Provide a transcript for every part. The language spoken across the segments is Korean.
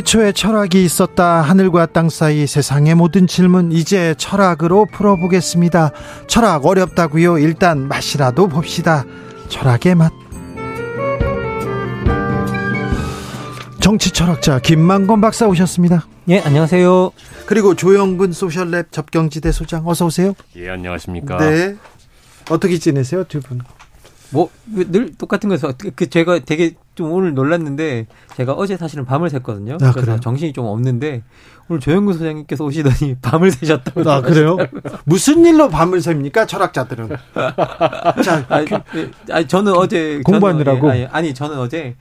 태초에 철학이 있었다. 하늘과 땅 사이 세상의 모든 질문 이제 철학으로 풀어보겠습니다. 철학 어렵다고요. 일단 맛이라도 봅시다. 철학의 맛. 정치 철학자 김만건 박사 오셨습니다. 예, 안녕하세요. 그리고 조영근 소셜랩 접경지대 소장 어서 오세요. 예, 안녕하십니까. 네. 어떻게 지내세요, 두 분? 뭐늘 똑같은 거에서 그 제가 되게 좀 오늘 놀랐는데 제가 어제 사실은 밤을 샜거든요. 아, 그래서 그래요? 정신이 좀 없는데 오늘 조영구 소장님께서 오시더니 밤을 새셨다고. 아 그래요? 무슨 일로 밤을 셉니까 철학자들은? 자, 아니, 아니, 저는 어제 공부하느라고. 저는, 예, 아니, 아니 저는 어제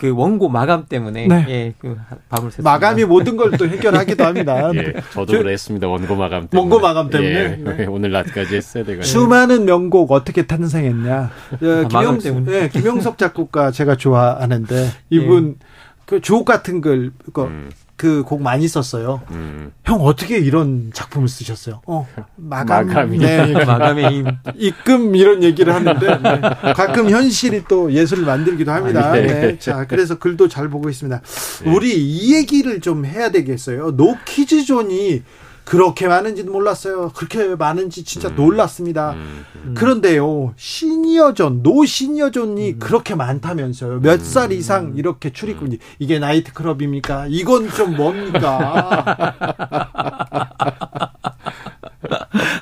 그 원고 마감 때문에 네. 예, 그 밤을 샜습니다. 마감이 모든 걸 또 해결하기도 합니다. 예, 저도 그랬습니다. 원고 마감 때문에. 원고 마감 때문에. 예, 네. 오늘 낮까지 했어야 되거든요. 수많은 명곡 어떻게 탄생했냐. 아, 김영, 예, 김영석 작곡가 제가 좋아하는데 이분 예. 그 주옥 같은 걸 그, 음. 그 곡 많이 썼어요. 음. 형 어떻게 이런 작품을 쓰셨어요? 어, 마감, 마감이. 네, 마감의 힘. 입금 이런 얘기를 하는데 네. 가끔 현실이 또 예술을 만들기도 합니다. 아, 네. 네. 자, 그래서 글도 잘 보고 있습니다. 네. 우리 이 얘기를 좀 해야 되겠어요. 노키즈존이 그렇게 많은지도 몰랐어요. 그렇게 많은지 진짜 음. 놀랐습니다. 음. 음. 그런데요, 시니어존, 노 시니어존이 음. 그렇게 많다면서요. 몇살 음. 이상 이렇게 출입금지. 이게 나이트클럽입니까? 이건 좀 뭡니까?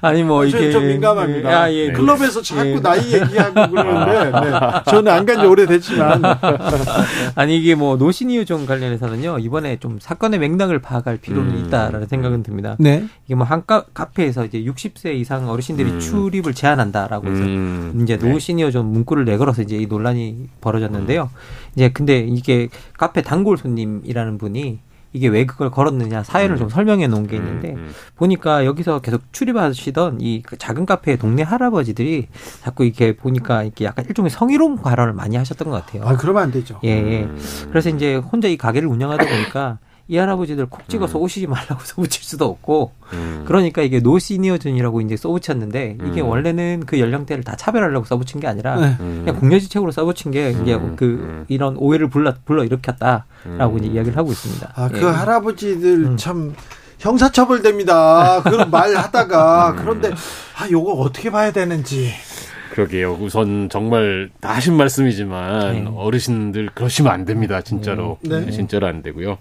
아니 뭐 이게 좀 민감합니다. 아, 예, 클럽에서 자꾸 예. 나이 얘기하고 그러는데 네. 저는 안 간 지 오래됐지만 아니 이게 뭐 노시니어존 관련해서는요 이번에 좀 사건의 맥락을 파악할 필요는 음. 있다라는 생각은 듭니다. 네. 이게 뭐 한 카페에서 이제 60세 이상 어르신들이 음. 출입을 제한한다라고 해서 음. 이제 네. 노시니어존 문구를 내걸어서 이제 이 논란이 벌어졌는데요. 음. 이제 근데 이게 카페 단골 손님이라는 분이 이게 왜 그걸 걸었느냐 사연을 음. 좀 설명해 놓은 게 있는데 음, 음. 보니까 여기서 계속 출입하시던 이그 작은 카페 동네 할아버지들이 자꾸 이렇게 보니까 이렇게 약간 일종의 성희롱 발언을 많이 하셨던 것 같아요. 아 그러면 안 되죠. 예, 예. 음. 그래서 이제 혼자 이 가게를 운영하다 보니까 이 할아버지들 콕 찍어서 음. 오시지 말라고 써붙일 수도 없고 음. 그러니까 이게 노 시니어존이라고 이제 써붙였는데 이게 음. 원래는 그 연령대를 다 차별하려고 써붙인 게 아니라 네. 그냥 궁여지책으로 써붙인 게 이게 음. 그 음. 이런 오해를 불러 불러 일으켰다라고 이제 이야기를 하고 있습니다. 아그 예. 할아버지들 참 형사처벌됩니다. 그런 말 하다가 그런데 아 요거 어떻게 봐야 되는지 그러게요. 우선 정말 다 하신 말씀이지만 네. 어르신들 그러시면 안 됩니다. 진짜로. 네. 네. 진짜로 안 되고요.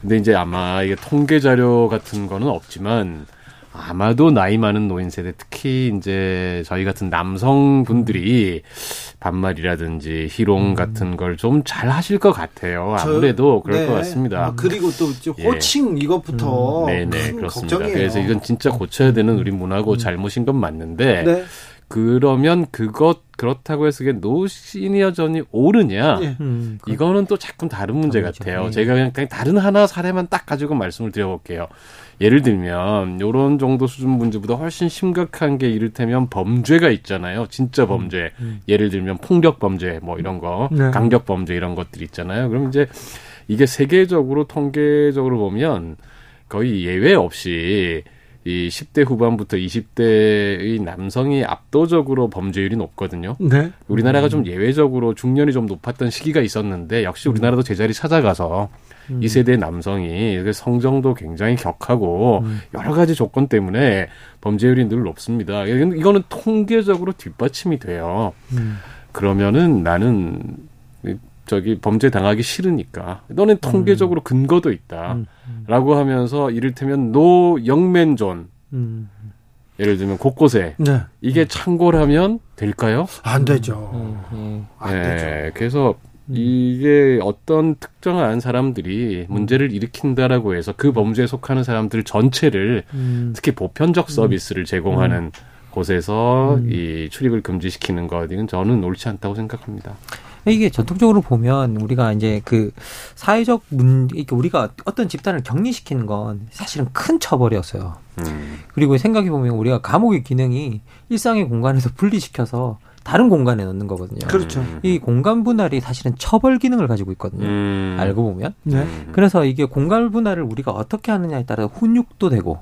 근데 이제 아마 이게 통계 자료 같은 거는 없지만 아마도 나이 많은 노인 세대 특히 이제 저희 같은 남성분들이 반말이라든지 희롱 음. 같은 걸 좀 잘 하실 것 같아요. 아무래도 그럴 네. 것 같습니다. 아, 그리고 또 예. 호칭 예. 이것부터 음. 네네 그렇습니다. 걱정이에요. 그래서 이건 진짜 고쳐야 되는 우리 문화고 음. 잘못인 건 맞는데 네. 그러면 그것 그렇다고 해서 이게 노 시니어전이 옳으냐? 예. 음, 이거는 또 자꾸 다른 문제 그렇죠. 같아요. 예. 제가 그냥, 그냥 다른 하나 사례만 딱 가지고 말씀을 드려볼게요. 예를 들면 요런 정도 수준 문제보다 훨씬 심각한 게 이를테면 범죄가 있잖아요. 진짜 범죄. 음, 음. 예를 들면 폭력 범죄 뭐 이런 거, 네. 강력 범죄 이런 것들 있잖아요. 그럼 이제 이게 세계적으로 통계적으로 보면 거의 예외 없이 이 10대 후반부터 20대의 남성이 압도적으로 범죄율이 높거든요. 네. 우리나라가 좀 예외적으로 중년이 좀 높았던 시기가 있었는데 역시 우리나라도 제자리 찾아가서 음. 이 세대 남성이 성정도 굉장히 격하고 음. 여러 가지 조건 때문에 범죄율이 늘 높습니다. 이거는 통계적으로 뒷받침이 돼요. 음. 그러면은 나는 저기 범죄 당하기 싫으니까 너는 통계적으로 음. 근거도 있다라고 음. 음. 하면서 이를테면 노 영맨존 음. 예를 들면 곳곳에 네. 이게 창고라면 될까요? 안 되죠. 음. 안 네, 되죠. 그래서 이게 어떤 특정한 사람들이 문제를 일으킨다라고 해서 그 범죄에 속하는 사람들 전체를 특히 보편적 서비스를 제공하는 곳에서 이 출입을 금지시키는 것 이건 저는 옳지 않다고 생각합니다. 이게 전통적으로 보면 우리가 이제 그 사회적 문, 이렇게 우리가 어떤 집단을 격리시키는 건 사실은 큰 처벌이었어요. 음. 그리고 생각해 보면 우리가 감옥의 기능이 일상의 공간에서 분리시켜서 다른 공간에 넣는 거거든요. 그렇죠. 이 공간 분할이 사실은 처벌 기능을 가지고 있거든요. 음. 알고 보면. 네. 그래서 이게 공간 분할을 우리가 어떻게 하느냐에 따라 훈육도 되고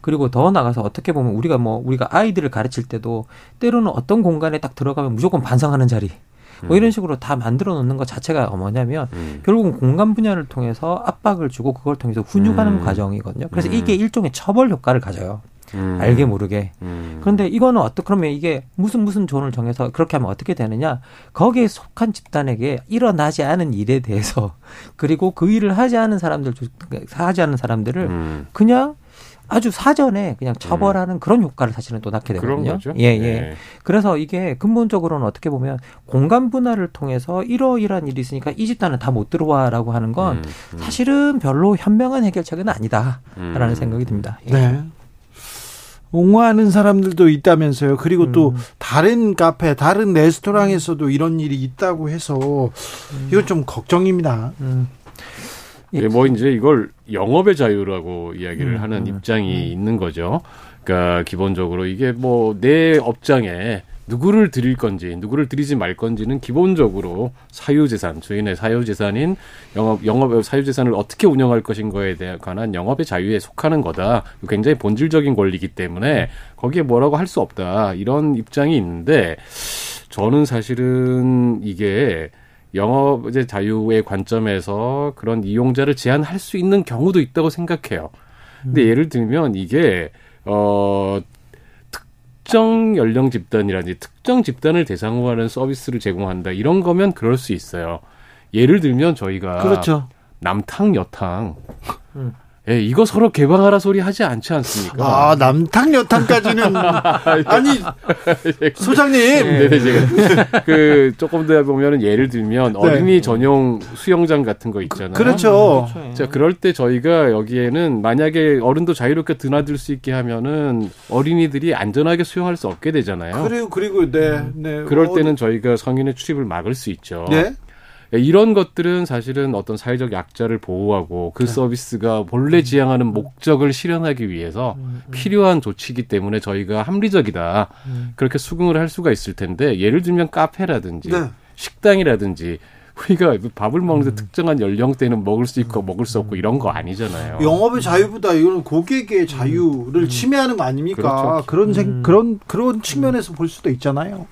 그리고 더 나가서 어떻게 보면 우리가 뭐 우리가 아이들을 가르칠 때도 때로는 어떤 공간에 딱 들어가면 무조건 반성하는 자리 뭐 이런 식으로 다 만들어 놓는 것 자체가 뭐냐면 음. 결국은 공간 분야를 통해서 압박을 주고 그걸 통해서 훈육하는 음. 과정이거든요. 그래서 음. 이게 일종의 처벌 효과를 가져요. 음. 알게 모르게. 음. 그런데 이거는 어떻게 그러면 이게 무슨 무슨 존을 정해서 그렇게 하면 어떻게 되느냐? 거기에 속한 집단에게 일어나지 않은 일에 대해서 그리고 그 일을 하지 않은 사람들 하지 않은 사람들을 음. 그냥 아주 사전에 그냥 처벌하는 음. 그런 효과를 사실은 또 낳게 되거든요. 예, 예. 네. 그래서 이게 근본적으로는 어떻게 보면 공간 분할을 통해서 이러이러한 일이 있으니까 이 집단은 다 못 들어와라고 하는 건 음, 음. 사실은 별로 현명한 해결책은 아니다라는 음. 생각이 듭니다. 예. 네. 옹호하는 사람들도 있다면서요. 그리고 또 음. 다른 카페, 다른 레스토랑에서도 이런 일이 있다고 해서 음. 이건 좀 걱정입니다. 음. 예, 뭐 이제 이걸 영업의 자유라고 이야기를 음, 하는 음, 입장이 음. 있는 거죠. 그러니까 기본적으로 이게 뭐 내 업장에 누구를 드릴 건지 누구를 드리지 말 건지는 기본적으로 사유재산 주인의 사유재산인 영업 영업 사유재산을 어떻게 운영할 것인거에 대해 관한 영업의 자유에 속하는 거다. 굉장히 본질적인 권리이기 때문에 거기에 뭐라고 할 수 없다 이런 입장이 있는데 저는 사실은 이게 영업의 자유의 관점에서 그런 이용자를 제한할 수 있는 경우도 있다고 생각해요. 근데 음. 예를 들면 이게 어 특정 연령 집단이라든지 특정 집단을 대상으로 하는 서비스를 제공한다 이런 거면 그럴 수 있어요. 예를 들면 저희가 그렇죠. 남탕 여탕 음. 예, 이거 서로 개방하라 소리 하지 않지 않습니까? 아, 남탕 여탕까지는 아니 소장님. 네, 네, 제가 그 조금 더 보면은 예를 들면 네. 어린이 전용 수영장 같은 거 있잖아요. 그렇죠. 자, 그럴 때 저희가 여기에는 만약에 어른도 자유롭게 드나들 수 있게 하면은 어린이들이 안전하게 수영할 수 없게 되잖아요. 그리고 그리고 네, 네. 그럴 때는 저희가 성인의 출입을 막을 수 있죠. 네. 예, 이런 것들은 사실은 어떤 사회적 약자를 보호하고 그 네. 서비스가 본래 음. 지향하는 목적을 실현하기 위해서 음, 음. 필요한 조치이기 때문에 저희가 합리적이다. 그렇게 수긍을 할 수가 있을 텐데 예를 들면 카페라든지 네. 식당이라든지 우리가 밥을 먹는데 음. 특정한 연령대는 먹을 수 있고 먹을 수 없고 이런 거 아니잖아요. 영업의 자유보다 이거는 고객의 자유를 음. 침해하는 거 아닙니까? 그렇죠. 그런 생, 음. 그런 그런 측면에서 볼 수도 있잖아요.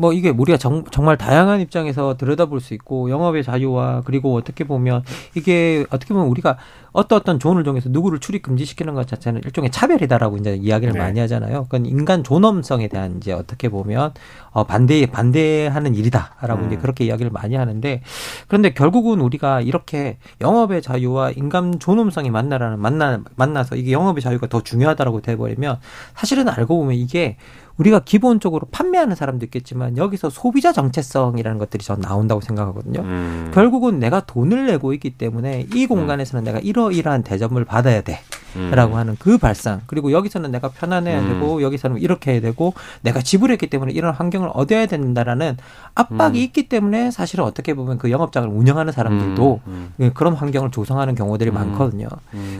뭐 이게 우리가 정, 말 다양한 입장에서 들여다볼 수 있고 영업의 자유와 그리고 어떻게 보면 이게 어떻게 보면 우리가 어떤 어떤 존을 정해서 누구를 출입 금지시키는 것 자체는 일종의 차별이다라고 이제 이야기를 네. 많이 하잖아요. 그건 인간 존엄성에 대한 이제 어떻게 보면 어 반대 반대하는 일이다라고 음. 이제 그렇게 이야기를 많이 하는데 그런데 결국은 우리가 이렇게 영업의 자유와 인간 존엄성이 만나라는 만나 만나서 이게 영업의 자유가 더 중요하다라고 돼 버리면 사실은 알고 보면 이게 우리가 기본적으로 판매하는 사람도 있겠지만 여기서 소비자 정체성이라는 것들이 전 나온다고 생각하거든요. 음. 결국은 내가 돈을 내고 있기 때문에 이 공간에서는 음. 내가 이러이러한 대접을 받아야 돼. 라고 음. 하는 그 발상. 그리고 여기서는 내가 편안해야 되고 음. 여기서는 이렇게 해야 되고 내가 지불했기 때문에 이런 환경을 얻어야 된다라는 압박이 음. 있기 때문에 사실은 어떻게 보면 그 영업장을 운영하는 사람들도 예, 그런 환경을 조성하는 경우들이 많거든요.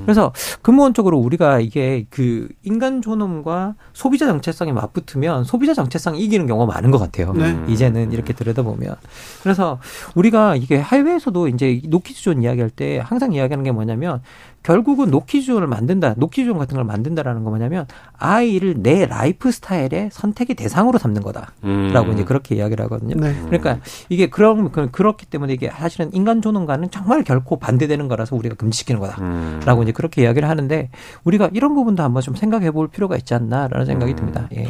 그래서 근본적으로 우리가 이게 그 인간 존엄과 소비자 정체성이 맞붙으면 소비자 정체성이 이기는 경우가 많은 것 같아요. 네. 이제는 이렇게 들여다보면. 그래서 우리가 이게 해외에서도 이제 노키즈존 이야기할 때 항상 이야기하는 게 뭐냐면 결국은 노키즈존을 만든다, 노키즈존 같은 걸 만든다라는 거 뭐냐면 아이를 내 라이프 스타일의 선택의 대상으로 삼는 거다라고 음. 이제 그렇게 이야기를 하거든요. 네. 그러니까 이게 그런 그렇기 때문에 이게 사실은 인간 존엄과는 정말 결코 반대되는 거라서 우리가 금지시키는 거다라고 음. 이제 그렇게 이야기를 하는데 우리가 이런 부분도 한번 좀 생각해 볼 필요가 있지 않나라는 생각이 음. 듭니다. 예.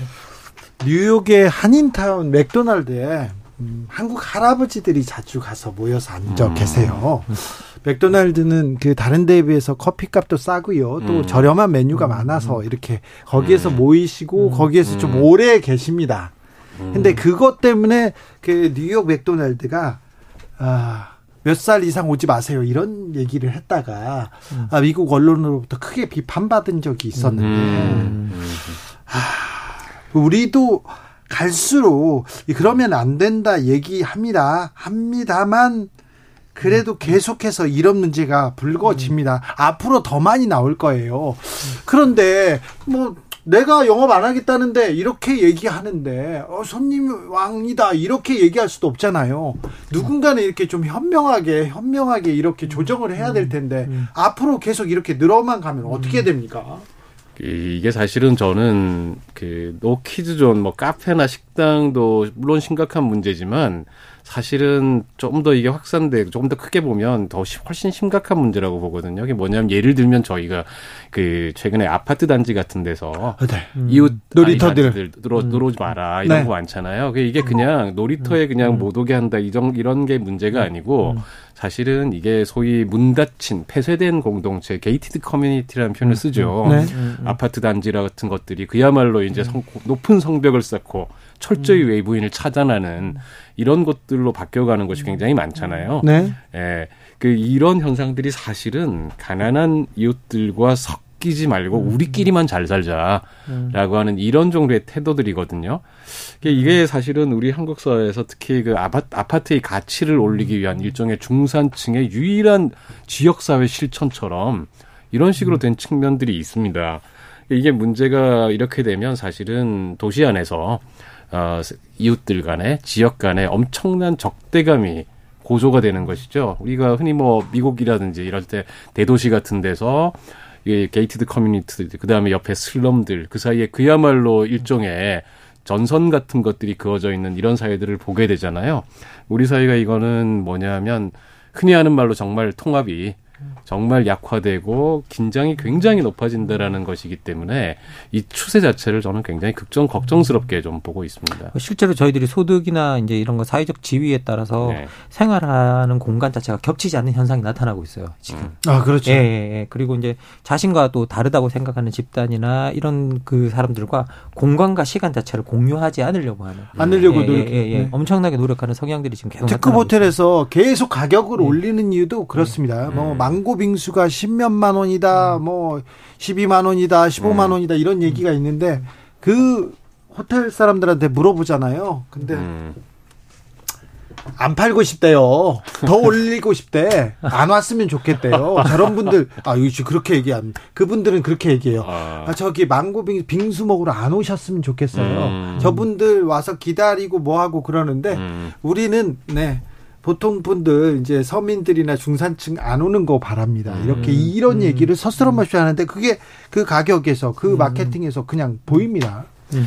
뉴욕의 한인타운 맥도날드에 음, 한국 할아버지들이 자주 가서 모여서 앉아 음. 계세요. 맥도날드는 그 다른 데에 비해서 커피값도 싸고요. 또 음. 저렴한 메뉴가 음. 많아서 이렇게 거기에서 음. 모이시고 음. 거기에서 좀 오래 계십니다. 근데 그것 때문에 그 뉴욕 맥도날드가 아, 몇 살 이상 오지 마세요. 이런 얘기를 했다가 아, 미국 언론으로부터 크게 비판받은 적이 있었는데 아, 우리도 갈수록 그러면 안 된다 얘기합니다. 합니다만 그래도 계속해서 이런 문제가 불거집니다. 음. 앞으로 더 많이 나올 거예요. 그런데 뭐 내가 영업 안 하겠다는데 이렇게 얘기하는데 어, 손님 왕이다 이렇게 얘기할 수도 없잖아요. 누군가는 이렇게 좀 현명하게 현명하게 이렇게 조정을 해야 될 텐데 음, 음. 앞으로 계속 이렇게 늘어만 가면 어떻게 됩니까? 이게 사실은 저는 그 노키즈존 뭐 카페나 식당도 물론 심각한 문제지만 사실은 좀 더 이게 확산돼 조금 더 크게 보면 더 훨씬 심각한 문제라고 보거든요. 이게 뭐냐면 예를 들면 저희가 그 최근에 아파트 단지 같은 데서 아, 네. 음. 이웃 놀이터들 들어 음. 들어오지 마라 이런 네. 거 많잖아요. 이게 그냥 놀이터에 그냥 음. 못 오게 한다 이런 이런 게 문제가 음. 아니고 음. 사실은 이게 소위 문 닫힌 폐쇄된 공동체 gated community라는 표현을 쓰죠. 네. 아파트 단지라 같은 것들이 그야말로 이제 성, 높은 성벽을 쌓고 철저히 외부인을 차단하는 이런 것들로 바뀌어가는 것이 굉장히 많잖아요. 네. 예. 그 이런 현상들이 사실은 가난한 이웃들과 섞 이지 말고 음. 우리끼리만 잘 살자라고 음. 하는 이런 정도의 태도들이거든요. 이게 사실은 우리 한국 사회에서 특히 그 아파트의 가치를 올리기 위한 일종의 중산층의 유일한 지역사회 실천처럼 이런 식으로 된 측면들이 있습니다. 이게 문제가 이렇게 되면 사실은 도시 안에서 어, 이웃들 간에 지역 간에 엄청난 적대감이 고조가 되는 것이죠. 우리가 흔히 뭐 미국이라든지 이럴 때 대도시 같은 데서 이 gated community 그 다음에 옆에 슬럼들 그 사이에 그야말로 일종의 전선 같은 것들이 그어져 있는 이런 사회들을 보게 되잖아요. 우리 사회가 이거는 뭐냐면 흔히 하는 말로 정말 통합이 정말 약화되고 긴장이 굉장히 높아진다라는 것이기 때문에 이 추세 자체를 저는 굉장히 극정 걱정스럽게 좀 보고 있습니다. 실제로 저희들이 소득이나 이제 이런 거 사회적 지위에 따라서 네. 생활하는 공간 자체가 겹치지 않는 현상이 나타나고 있어요. 지금. 음. 아 그렇죠. 예, 예, 예. 그리고 이제 자신과 또 다르다고 생각하는 집단이나 이런 그 사람들과 공간과 시간 자체를 공유하지 않으려고 하는. 않으려고 예, 노력. 예, 예, 예. 네. 엄청나게 노력하는 성향들이 지금 계속. 특급 호텔에서 계속 가격을 네. 올리는 이유도 그렇습니다. 뭐 음. 망고 빙수가 10몇만 원이다, 음. 뭐 12만 원이다, 15만 음. 원이다 이런 얘기가 있는데 그 호텔 사람들한테 물어보잖아요. 근데 음. 안 팔고 싶대요. 더 올리고 싶대. 안 왔으면 좋겠대요. 저런 분들, 아, 요즘 그렇게 얘기한, 그분들은 그렇게 얘기해요. 아, 아 저기 망고 빙, 빙수 먹으러 안 오셨으면 좋겠어요. 음. 저분들 와서 기다리고 뭐 하고 그러는데, 음. 우리는, 네, 보통 분들 이제 서민들이나 중산층 안 오는 거 바랍니다. 이렇게 음. 이런 음. 얘기를 서스럼없이 하는데 그게 그 가격에서 그 음. 마케팅에서 그냥 보입니다. 음.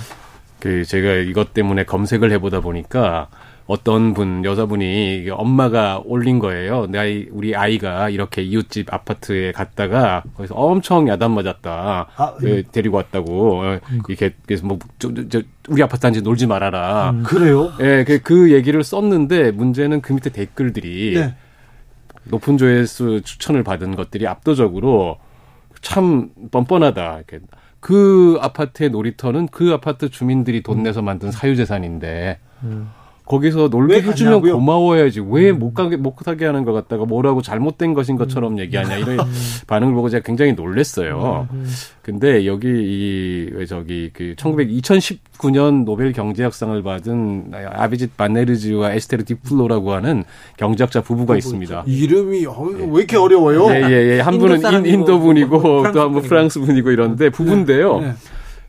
그 제가 이것 때문에 검색을 해보다 보니까 어떤 분 여자분이 엄마가 올린 거예요. 내 아이 우리 아이가 이렇게 이웃집 아파트에 갔다가 거기서 엄청 야단 맞았다. 아, 예. 데리고 왔다고 어, 이렇게 그래서 뭐 저, 저, 우리 아파트 단지 놀지 말아라. 음, 그래요? 예, 그, 그 얘기를 썼는데 문제는 그 밑에 댓글들이 네. 높은 조회수 추천을 받은 것들이 압도적으로 참 뻔뻔하다. 이렇게. 그 아파트의 놀이터는 그 아파트 주민들이 돈 내서 만든 사유재산인데. 음. 거기서 놀게 해주면 고마워야지 왜못 음. 가게 못 가게 하는 것 같다가 뭐라고 잘못된 것인 것처럼 음. 얘기하냐 이런 음. 반응을 보고 제가 굉장히 놀랬어요. 근데 여기 이 저기 그 1900, 2019년 노벨 경제학상을 받은 아비짓 바네르즈와 에스테르 디플로라고 하는 경제학자 부부가 있습니다. 이름이 어, 왜 이렇게 어려워요? 예예예. 예, 예. 한 분은 인, 도 분이고 또 한 분 프랑스 분이고 이런데 부부인데요. 네. 네.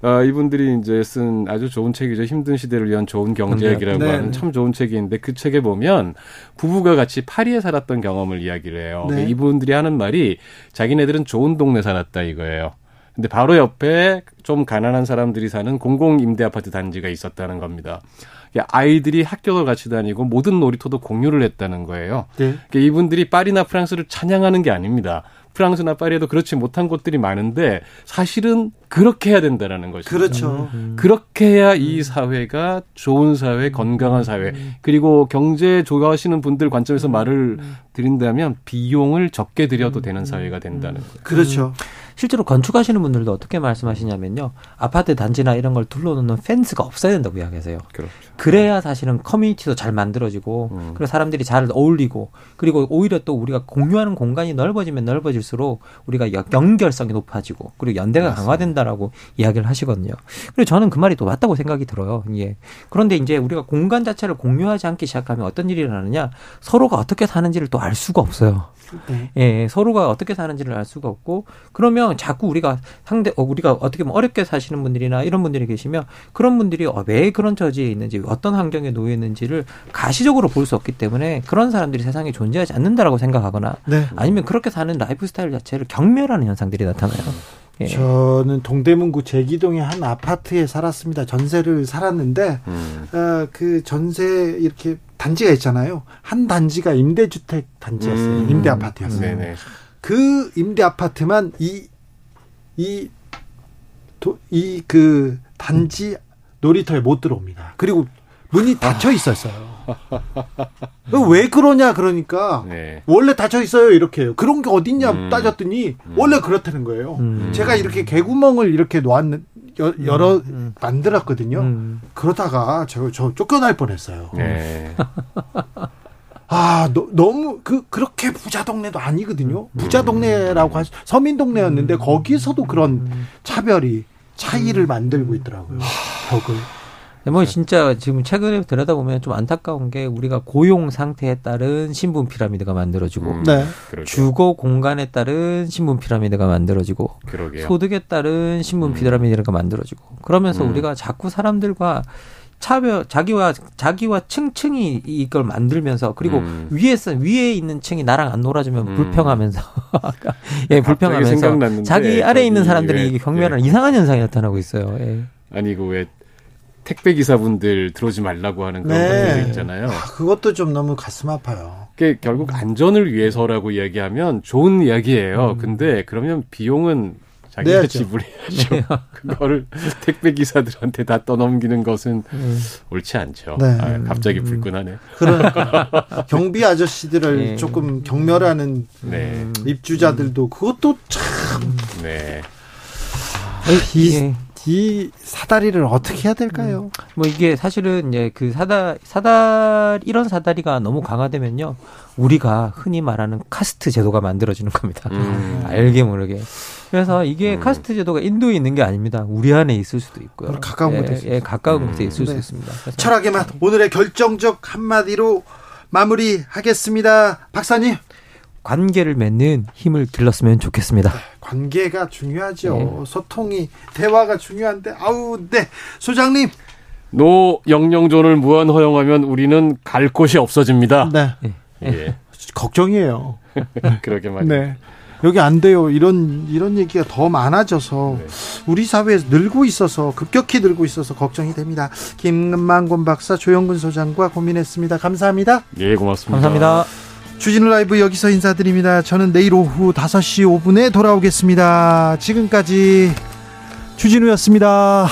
아, 이분들이 이제 쓴 아주 좋은 책이죠. 힘든 시대를 위한 좋은 경제학이라고 네. 하는 참 좋은 책인데 그 책에 보면 부부가 같이 파리에 살았던 경험을 이야기를 해요. 네. 이분들이 하는 말이 자기네들은 좋은 동네 살았다 이거예요. 근데 바로 옆에 좀 가난한 사람들이 사는 공공 임대 아파트 단지가 있었다는 겁니다. 아이들이 학교도 같이 다니고 모든 놀이터도 공유를 했다는 거예요. 네. 그러니까 이분들이 파리나 프랑스를 찬양하는 게 아닙니다. 프랑스나 파리에도 그렇지 못한 곳들이 많은데 사실은 그렇게 해야 된다라는 것이죠. 그렇죠. 음. 그렇게 해야 이 사회가 좋은 사회, 건강한 사회, 그리고 경제 좋아하시는 분들 관점에서 말을 드린다면 비용을 적게 들여도 되는 사회가 된다는 거예요. 그렇죠. 실제로 건축하시는 분들도 어떻게 말씀하시냐면요. 아파트 단지나 이런 걸 둘러놓는 펜스가 없어야 된다고 이야기하세요. 그렇죠. 그래야 사실은 커뮤니티도 잘 만들어지고 음. 그리고 사람들이 잘 어울리고 그리고 오히려 또 우리가 공유하는 공간이 넓어지면 넓어질수록 우리가 연결성이 높아지고 그리고 연대가 맞습니다. 강화된다라고 이야기를 하시거든요. 그리고 저는 그 말이 또 맞다고 생각이 들어요. 예. 그런데 이제 우리가 공간 자체를 공유하지 않기 시작하면 어떤 일이 일어나느냐 서로가 어떻게 사는지를 또 알 수가 없어요. 네. 예, 서로가 어떻게 사는지를 알 수가 없고 그러면 자꾸 우리가 상대 어, 우리가 어떻게 보면 어렵게 사시는 분들이나 이런 분들이 계시면 그런 분들이 어, 왜 그런 처지에 있는지 어떤 환경에 놓여 있는지를 가시적으로 볼 수 없기 때문에 그런 사람들이 세상에 존재하지 않는다라고 생각하거나 네. 아니면 그렇게 사는 라이프 스타일 자체를 경멸하는 현상들이 나타나요. 예. 저는 동대문구 제기동의 한 아파트에 살았습니다. 전세를 살았는데 음. 어, 그 전세 이렇게 단지가 있잖아요. 한 단지가 임대주택 단지였어요. 음. 임대 아파트였어요. 음. 그 임대 아파트만 이 이 이 그 단지 놀이터에 못 들어옵니다. 그리고 문이 닫혀 있었어요. 왜 그러냐 그러니까 네. 원래 닫혀 있어요 이렇게 그런 게 어딨냐 음. 따졌더니 음. 원래 그렇다는 거예요. 음. 제가 이렇게 개구멍을 이렇게 놓았는 여, 음. 여러 음. 만들었거든요. 음. 그러다가 저, 저 쫓겨날 뻔했어요. 네. 아, 너, 너무 그 그렇게 부자 동네도 아니거든요. 부자 동네라고 할 서민 동네였는데 거기서도 그런 차별이 차이를 만들고 있더라고요. 벽을. 뭐 네. 진짜 지금 최근에 들여다보면 좀 안타까운 게 우리가 고용 상태에 따른 신분 피라미드가 만들어지고 음, 네. 주거 공간에 따른 신분 피라미드가 만들어지고 그러게요. 소득에 따른 신분 음. 피라미드가 만들어지고 그러면서 음. 우리가 자꾸 사람들과 차별 자기와 자기와 층층이 이걸 만들면서 그리고 음. 위에서 위에 있는 층이 나랑 안 놀아주면 음. 불평하면서 예 불평하면서 자기 아래에 있는 사람들이 경멸하는 예. 이상한 현상이 나타나고 있어요. 예. 아니 그왜 택배 기사분들 들어오지 말라고 하는 그런 네. 것들 있잖아요. 아, 그것도 좀 너무 가슴 아파요. 그게 결국 안전을 위해서라고 이야기하면 좋은 이야기예요. 음. 근데 그러면 비용은 자기가 네, 지불해야죠. 네. 그거를 택배 기사들한테 다 떠넘기는 것은 음. 옳지 않죠. 네. 아, 갑자기 음. 불끈하네. 그런 경비 아저씨들을 네. 조금 경멸하는 네. 입주자들도 그것도 참. 네. 이, 이 사다리를 어떻게 해야 될까요? 음. 뭐 이게 사실은 이제 그 사다 사다 이런 사다리가 너무 강화되면요 우리가 흔히 말하는 카스트 제도가 만들어지는 겁니다. 음. 알게 모르게. 그래서 이게 음. 카스트 제도가 인도에 있는 게 아닙니다. 우리 안에 있을 수도 있고요. 가까운 곳에 예, 예, 가까운 곳에 있을 네. 수 있습니다. 철학의 맛 오늘의 결정적 한마디로 마무리하겠습니다. 박사님. 관계를 맺는 힘을 길렀으면 좋겠습니다. 네, 관계가 중요하죠. 네. 소통이 대화가 중요한데 아우 네 소장님 노 영영존을 무한 허용하면 우리는 갈 곳이 없어집니다. 네. 예. 예. 걱정이에요. 그러게 말이에요. 네. 여기 안 돼요. 이런 이런 얘기가 더 많아져서 네. 우리 사회에서 늘고 있어서 급격히 늘고 있어서 걱정이 됩니다. 김만곤 박사, 조영근 소장과 고민했습니다. 감사합니다. 예, 고맙습니다. 감사합니다. 주진우 라이브 여기서 인사드립니다. 저는 내일 오후 5시 5분에 돌아오겠습니다. 지금까지 주진우였습니다.